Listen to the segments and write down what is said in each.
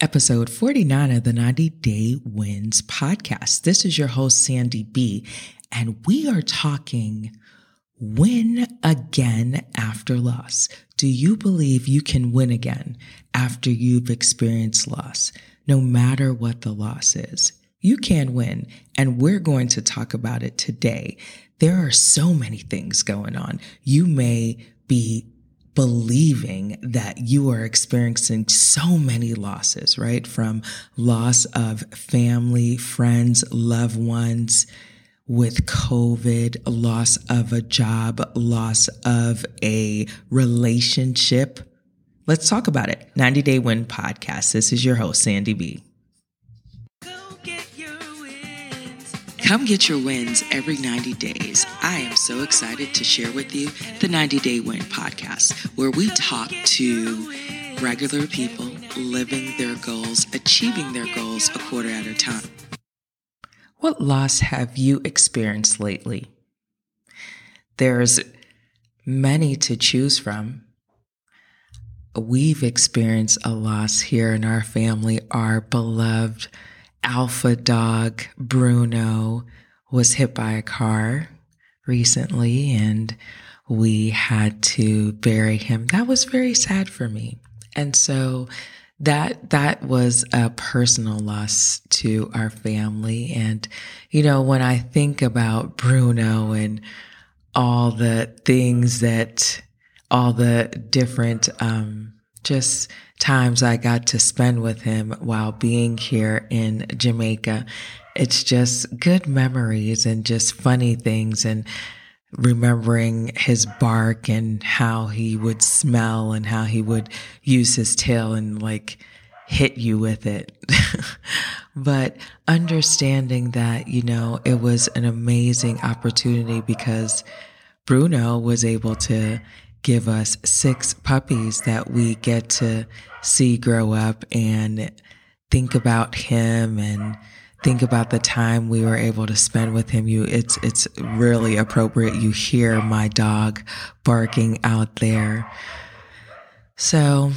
episode 49 of the 90 Day Wins podcast. This is your host, Sandy B, and we are talking win again after loss. Do you believe you can win again after you've experienced loss, no matter what the loss is? You can win, and we're going to talk about it today. There are so many things going on. You may be believing that you are experiencing so many losses, right? From loss of family, friends, loved ones with COVID, loss of a job, loss of a relationship. Let's talk about it. 90 Day Win Podcast. This is your host, Sandy B. Come get your wins every 90 days. I am so excited to share with you the 90 Day Win podcast, where we talk to regular people living their goals, achieving their goals a quarter at a time. What loss have you experienced lately? There's many to choose from. We've experienced a loss here in our family. Our beloved alpha dog Bruno was hit by a car recently and we had to bury him. That was very sad for me. And so that that was a personal loss to our family and you know when I think about Bruno and all the things that all the different um just times I got to spend with him while being here in Jamaica. It's just good memories and just funny things and remembering his bark and how he would smell and how he would use his tail and like hit you with it. but understanding that, you know, it was an amazing opportunity because Bruno was able to give us six puppies that we get to see grow up and think about him and think about the time we were able to spend with him. You it's it's really appropriate you hear my dog barking out there. So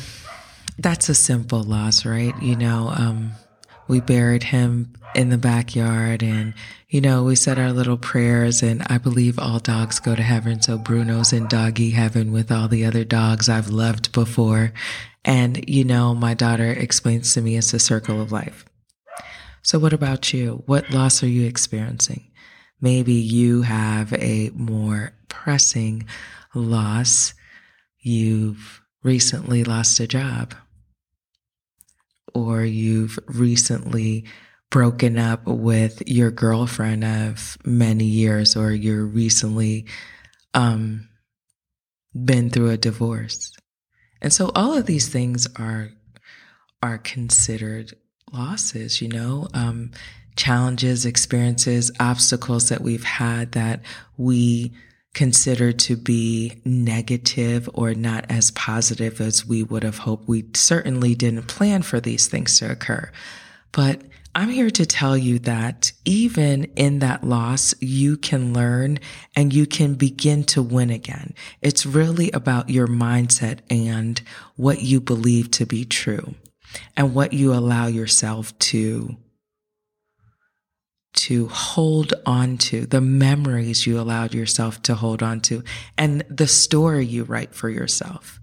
that's a simple loss right? You know um, we buried him in the backyard and you know, we said our little prayers and I believe all dogs go to heaven. So Bruno's in doggy heaven with all the other dogs I've loved before. And, you know, my daughter explains to me it's a circle of life. So what about you? What loss are you experiencing? Maybe you have a more pressing loss. You've recently lost a job or you've recently broken up with your girlfriend of many years or you're recently um, been through a divorce. And so all of these things are are considered losses, you know, um, challenges, experiences, obstacles that we've had that we consider to be negative or not as positive as we would have hoped. We certainly didn't plan for these things to occur. But I'm here to tell you that even in that loss, you can learn and you can begin to win again. It's really about your mindset and what you believe to be true and what you allow yourself to to hold on to, the memories you allowed yourself to hold on to, and the story you write for yourself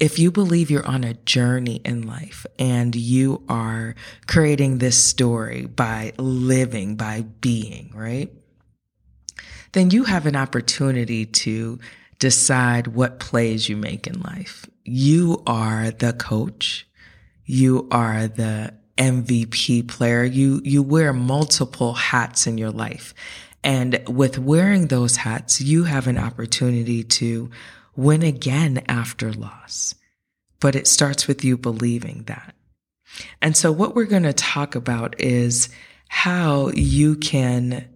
if you believe you're on a journey in life and you are creating this story by living, by being, right? Then you have an opportunity to decide what plays you make in life. You are the coach. You are the MVP player. You, you wear multiple hats in your life. And with wearing those hats, you have an opportunity to win again after loss. But it starts with you believing that. And so what we're going to talk about is how you can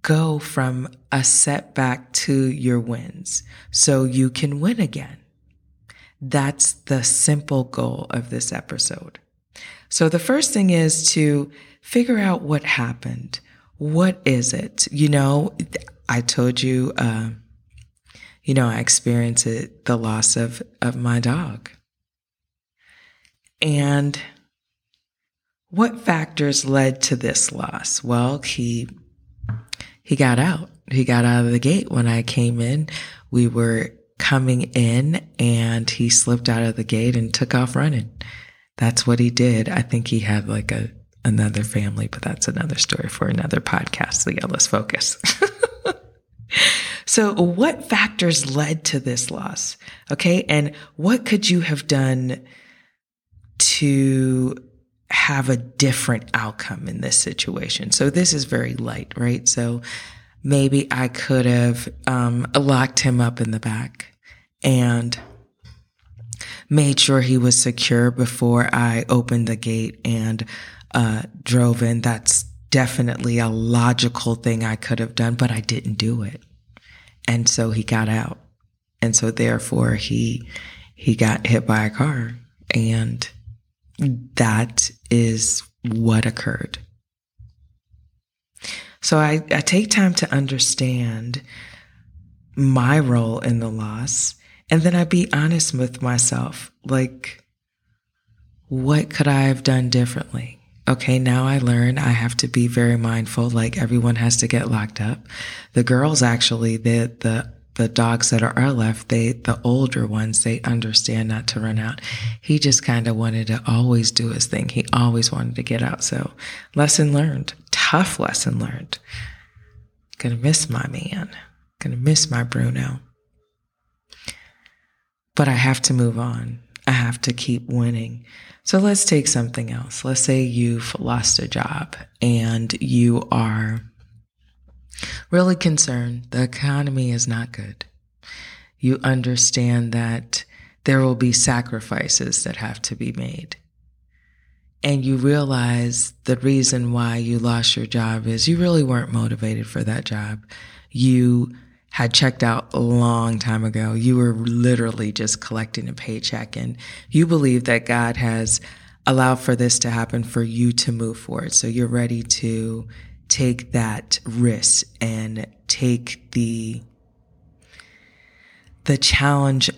go from a setback to your wins so you can win again. That's the simple goal of this episode. So the first thing is to figure out what happened. What is it? You know, I told you, uh, you know, I experienced it, the loss of, of my dog. And what factors led to this loss? Well, he he got out. He got out of the gate when I came in. We were coming in and he slipped out of the gate and took off running. That's what he did. I think he had like a another family, but that's another story for another podcast. So yeah, let's focus. so what factors led to this loss? Okay. And what could you have done to have a different outcome in this situation? So this is very light, right? So maybe I could have um, locked him up in the back and made sure he was secure before I opened the gate and uh, drove in. That's definitely a logical thing I could have done, but I didn't do it. And so he got out. And so therefore he, he got hit by a car and that is what occurred. So I, I take time to understand my role in the loss. And then I be honest with myself. Like, what could I have done differently? Okay, now I learn I have to be very mindful. Like everyone has to get locked up. The girls actually, the, the, the dogs that are, are left, they, the older ones, they understand not to run out. He just kind of wanted to always do his thing. He always wanted to get out. So lesson learned tough lesson learned. Gonna miss my man. Gonna miss my Bruno. But I have to move on. I have to keep winning. So let's take something else. Let's say you've lost a job and you are really concerned. The economy is not good. You understand that there will be sacrifices that have to be made and you realize the reason why you lost your job is you really weren't motivated for that job. You had checked out a long time ago. You were literally just collecting a paycheck and you believe that God has allowed for this to happen for you to move forward. So you're ready to take that risk and take the the challenge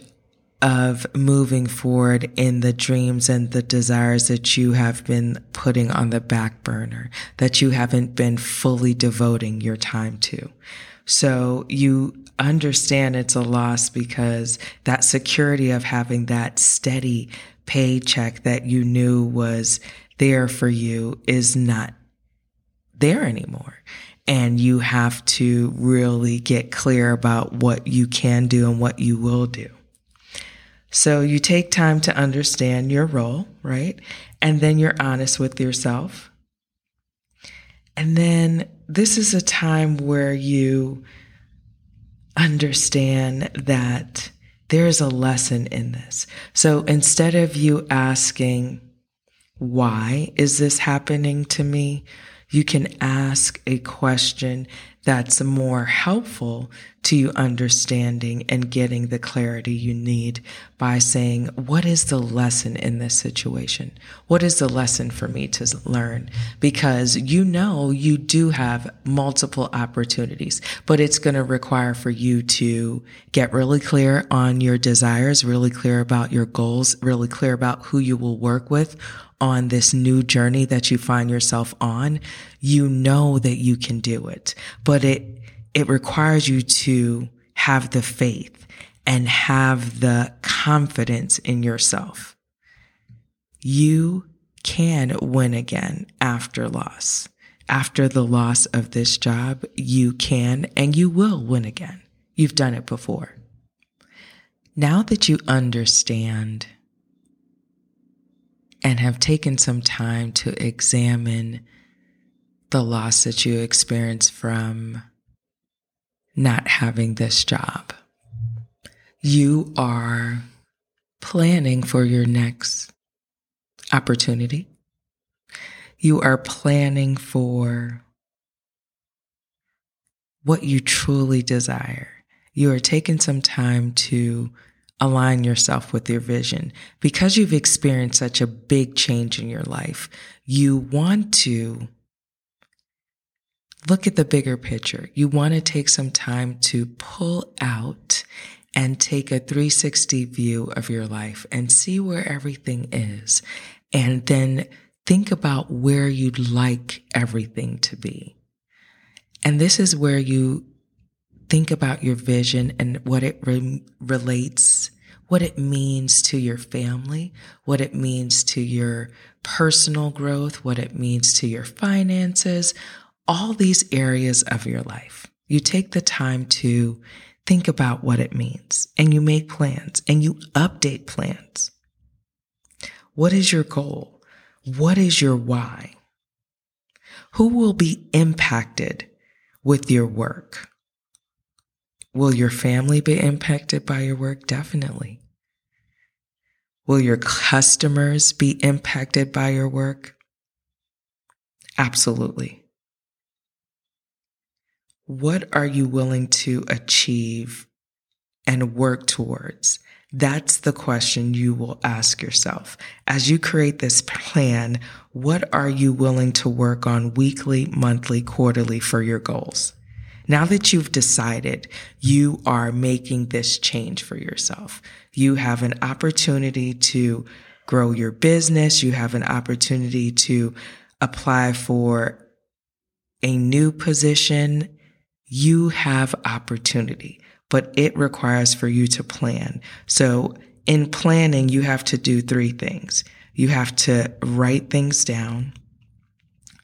of moving forward in the dreams and the desires that you have been putting on the back burner, that you haven't been fully devoting your time to. So you understand it's a loss because that security of having that steady paycheck that you knew was there for you is not there anymore. And you have to really get clear about what you can do and what you will do. So you take time to understand your role, right? And then you're honest with yourself. And then this is a time where you understand that there's a lesson in this. So instead of you asking, why is this happening to me? You can ask a question that's more helpful to you understanding and getting the clarity you need by saying, what is the lesson in this situation? What is the lesson for me to learn? Because you know you do have multiple opportunities, but it's going to require for you to get really clear on your desires, really clear about your goals, really clear about who you will work with on this new journey that you find yourself on, you know that you can do it. But it, it requires you to have the faith and have the confidence in yourself. You can win again after loss. After the loss of this job, you can and you will win again. You've done it before. Now that you understand and have taken some time to examine the loss that you experienced from not having this job. You are planning for your next opportunity. You are planning for what you truly desire. You are taking some time to align yourself with your vision. Because you've experienced such a big change in your life, you want to look at the bigger picture. You want to take some time to pull out and take a 360 view of your life and see where everything is And then think about where you'd like everything to be. And this is where you think about your vision and what it re- relates, what it means to your family, what it means to your personal growth, what it means to your finances, all these areas of your life. You take the time to think about what it means and you make plans and you update plans. What is your goal? What is your why? Who will be impacted with your work? Will your family be impacted by your work? Definitely. Will your customers be impacted by your work? Absolutely. What are you willing to achieve and work towards? That's the question you will ask yourself. As you create this plan, what are you willing to work on weekly, monthly, quarterly for your goals? Now that you've decided you are making this change for yourself, you have an opportunity to grow your business. You have an opportunity to apply for a new position. You have opportunity, but it requires for you to plan. So in planning, you have to do three things. You have to write things down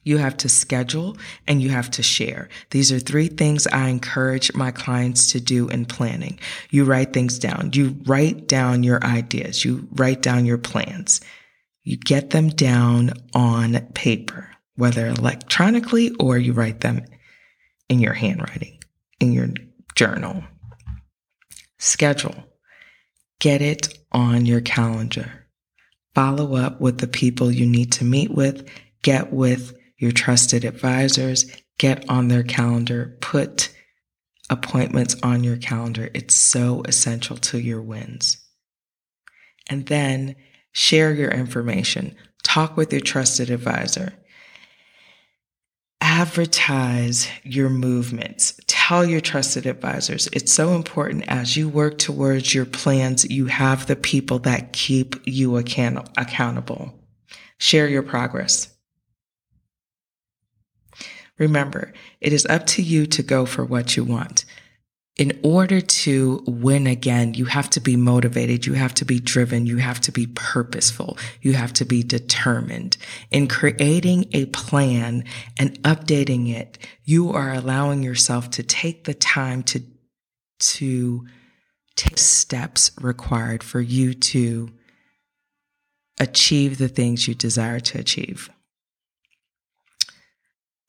you have to schedule and you have to share. These are three things I encourage my clients to do in planning. You write things down. You write down your ideas. You write down your plans. You get them down on paper, whether electronically or you write them in your handwriting, in your journal. Schedule. Get it on your calendar. Follow up with the people you need to meet with. Get with your trusted advisors, get on their calendar, put appointments on your calendar. It's so essential to your wins. And then share your information. Talk with your trusted advisor. Advertise your movements. Tell your trusted advisors. It's so important as you work towards your plans, you have the people that keep you account- accountable. Share your progress. Remember, it is up to you to go for what you want. In order to win again, you have to be motivated. You have to be driven. You have to be purposeful. You have to be determined. In creating a plan and updating it, you are allowing yourself to take the time to, to take steps required for you to achieve the things you desire to achieve.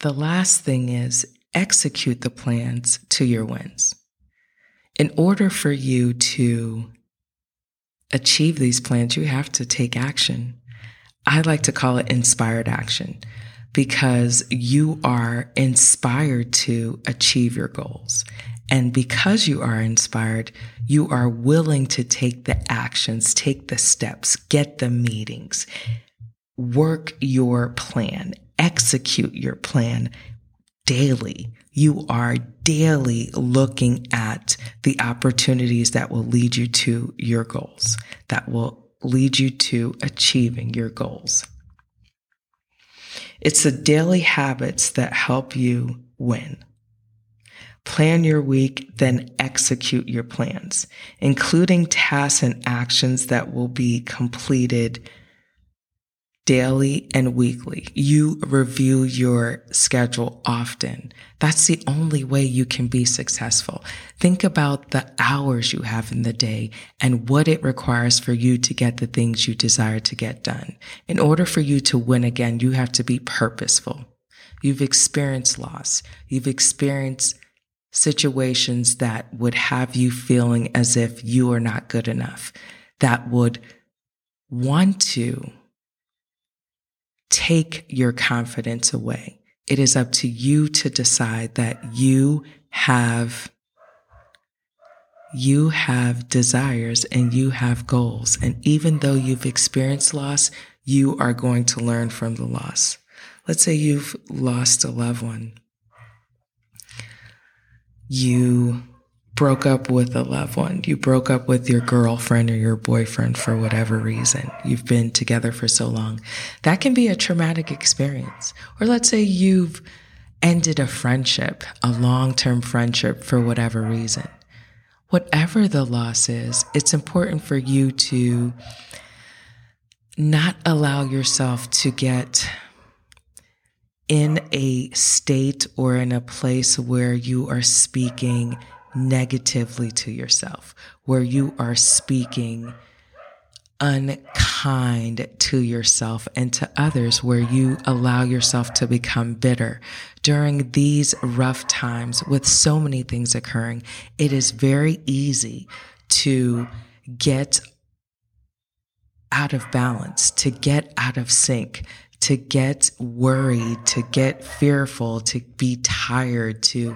The last thing is execute the plans to your wins. In order for you to achieve these plans, you have to take action. I like to call it inspired action because you are inspired to achieve your goals. And because you are inspired, you are willing to take the actions, take the steps, get the meetings, work your plan, execute your plan daily. You are daily looking at the opportunities that will lead you to your goals, that will lead you to achieving your goals. It's the daily habits that help you win. Plan your week, then execute your plans, including tasks and actions that will be completed daily and weekly. You review your schedule often. That's the only way you can be successful. Think about the hours you have in the day and what it requires for you to get the things you desire to get done. In order for you to win again, you have to be purposeful. You've experienced loss. You've experienced situations that would have you feeling as if you are not good enough, that would want to take your confidence away. It is up to you to decide that you have you have desires and you have goals. And even though you've experienced loss, you are going to learn from the loss. Let's say you've lost a loved one. You broke up with a loved one, you broke up with your girlfriend or your boyfriend for whatever reason, you've been together for so long, that can be a traumatic experience. Or let's say you've ended a friendship, a long term friendship for whatever reason. Whatever the loss is, it's important for you to not allow yourself to get in a state or in a place where you are speaking negatively to yourself, where you are speaking unkind to yourself and to others, where you allow yourself to become bitter. During these rough times with so many things occurring, it is very easy to get out of balance, to get out of sync, to get worried, to get fearful, to be tired, to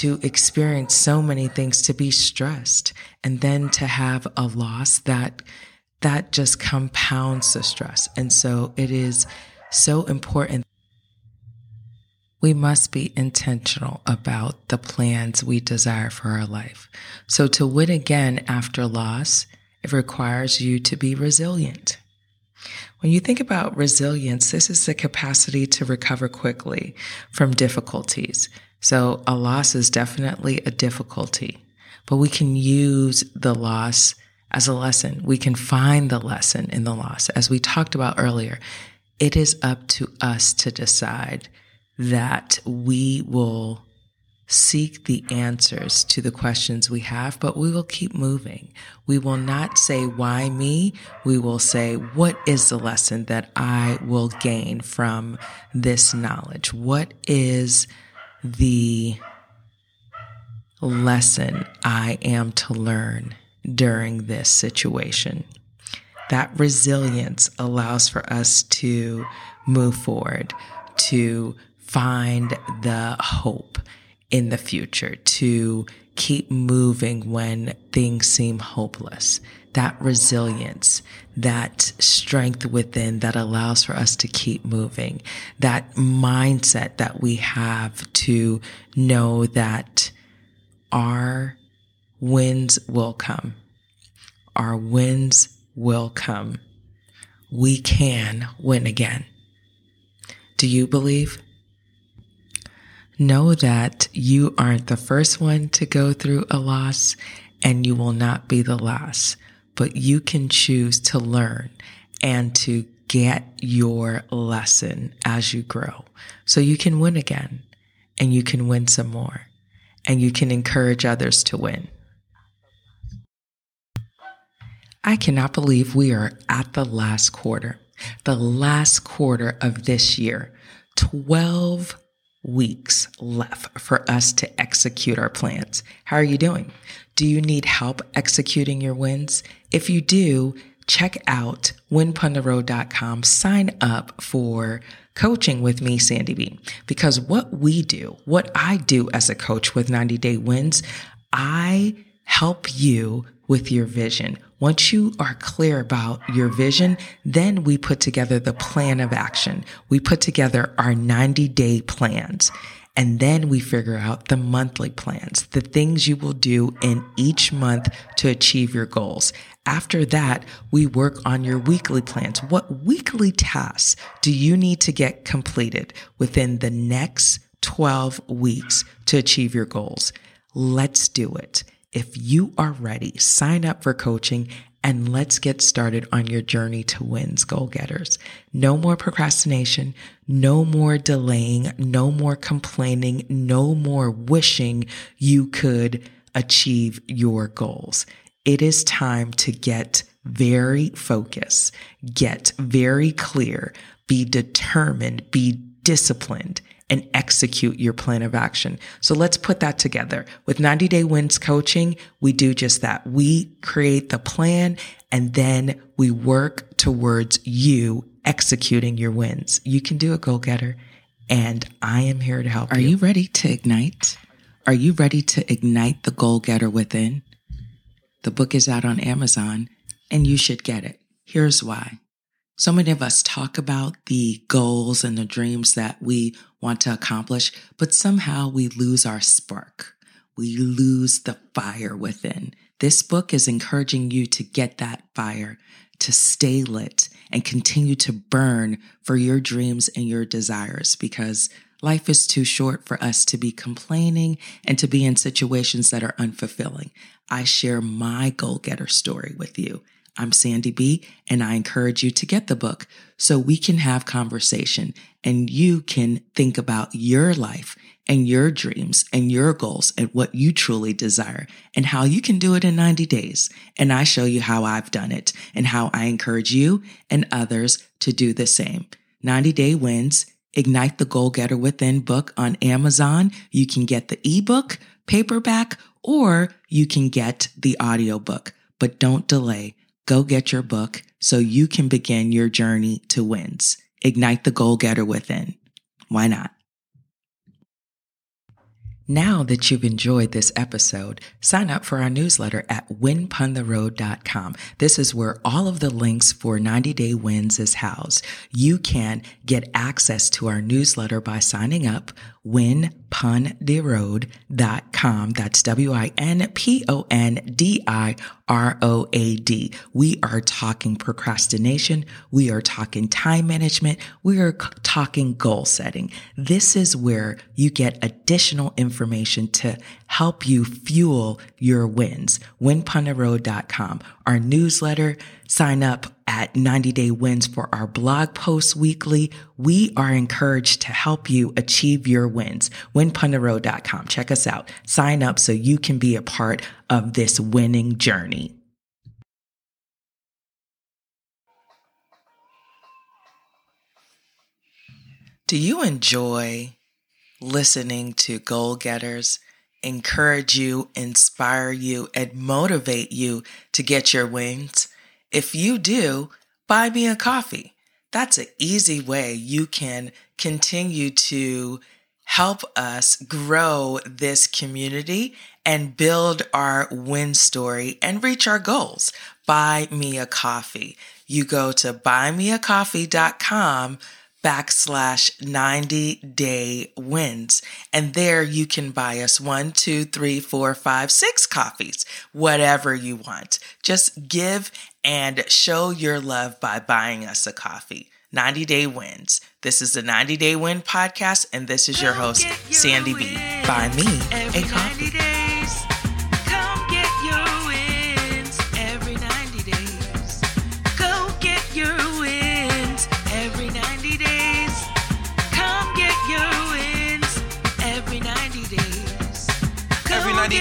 to experience so many things, to be stressed, and then to have a loss that that just compounds the stress. And so it is so important. We must be intentional about the plans we desire for our life. So to win again after loss, it requires you to be resilient. When you think about resilience, this is the capacity to recover quickly from difficulties. So a loss is definitely a difficulty, but we can use the loss as a lesson. We can find the lesson in the loss. As we talked about earlier, it is up to us to decide that we will seek the answers to the questions we have, but we will keep moving. We will not say, why me? We will say, what is the lesson that I will gain from this knowledge? What is the lesson I am to learn during this situation? That resilience allows for us to move forward, to find the hope in the future, to keep moving when things seem hopeless. That resilience, that strength within that allows for us to keep moving, that mindset that we have to know that our wins will come. Our wins will come. We can win again. Do you believe? Know that you aren't the first one to go through a loss and you will not be the last, but you can choose to learn and to get your lesson as you grow. So you can win again and you can win some more and you can encourage others to win. I cannot believe we are at the last quarter, the last quarter of this year. 12 weeks left for us to execute our plans. How are you doing? Do you need help executing your wins? If you do, check out winpondiroad.com. Sign up for coaching with me, Sandy B. Because what we do, what I do as a coach with 90 Day Wins, I help you with your vision. Once you are clear about your vision, then we put together the plan of action. We put together our 90 day plans. And then we figure out the monthly plans, the things you will do in each month to achieve your goals. After that, we work on your weekly plans. What weekly tasks do you need to get completed within the next 12 weeks to achieve your goals? Let's do it. If you are ready, sign up for coaching and let's get started on your journey to wins goal getters. No more procrastination, no more delaying, no more complaining, no more wishing you could achieve your goals. It is time to get very focused, get very clear, be determined, be disciplined, and execute your plan of action. So let's put that together. With 90 Day Wins Coaching, we do just that. We create the plan and then we work towards you executing your wins. You can do it, goal getter. And I am here to help Are you. you ready to ignite? Are you ready to ignite the goal getter within? The book is out on Amazon and you should get it. Here's why. So many of us talk about the goals and the dreams that we want to accomplish, but somehow we lose our spark. we lose the fire within. This book is encouraging you to get that fire, to stay lit and continue to burn for your dreams and your desires because life is too short for us to be complaining and to be in situations that are unfulfilling. I share my goal getter story with you. I'm Sandy B, and I encourage you to get the book so we can have conversation and you can think about your life and your dreams and your goals and what you truly desire and how you can do it in 90 days. And I show you how I've done it and how I encourage you and others to do the same. 90 Day Wins, Ignite the Goal Getter Within book on Amazon. You can get the ebook, paperback, or you can get the audiobook. But don't delay. Go get your book so you can begin your journey to wins. Ignite the Goal Getter Within. Why not? Now that you've enjoyed this episode, sign up for our newsletter at winpondiroad.com. This is where all of the links for 90 Day Wins is housed. You can get access to our newsletter by signing up winpondiroad.com. That's W-I-N-P-O-N-D-I-R-O-A-D. We are talking procrastination. We are talking time management. We are talking goal setting. This is where you get additional information to help you fuel your wins. winpondiroad.com. Our newsletter, sign up at 90 Day Wins for our blog posts weekly. We are encouraged to help you achieve your wins. WinPondiroad.com. Check us out. Sign up so you can be a part of this winning journey. Do you enjoy listening to goal getters encourage you, inspire you, and motivate you to get your wins? If you do, buy me a coffee. That's an easy way you can continue to help us grow this community and build our win story and reach our goals. Buy me a coffee. You go to buymeacoffee.com backslash 90 day wins. And there you can buy us one, two, three, four, five, six coffees, whatever you want. Just give and show your love by buying us a coffee. 90 Day Wins. This is the 90 Day Win podcast, and this is your host, Sandy B. Buy me a coffee.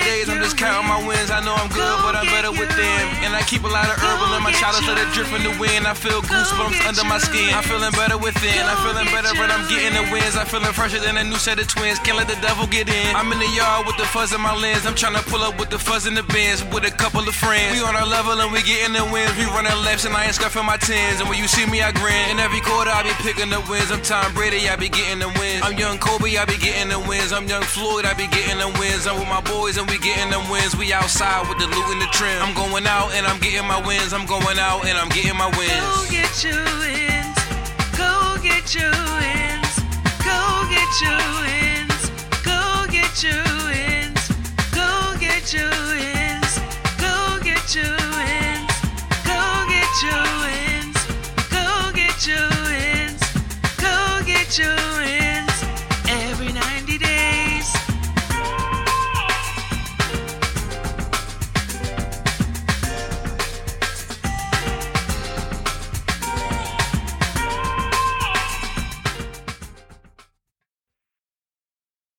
Days, I'm just counting my wins. I know I'm good, but I'm better with them. And I keep a lot of herbal in my chalice, let it drip in the wind. I feel goosebumps under my skin. I'm feeling better within. I'm feeling better, but I'm getting the wins. I'm feeling fresher than a new set of twins. Can't let the devil get in. I'm in the yard with the fuzz in my lens. I'm trying to pull up with the fuzz in the bins with a couple of friends. We on our level and we getting the wins. We running laps and I ain't scuffing my tens. And when you see me, I grin. In every quarter, I be picking the wins. I'm Tom Brady, I be getting the wins. I'm young Kobe, I be getting the wins. I'm young Floyd, I be getting the wins. I'm with my boys and we getting them wins. We outside with the loot and the trim. I'm going out and I'm getting my wins. I'm going out and I'm getting my wins. Go get your wins. Go get your wins. Go get your wins. Go get your wins. Go get your wins. Go get your wins. Go get your wins. Go get your wins. Go get your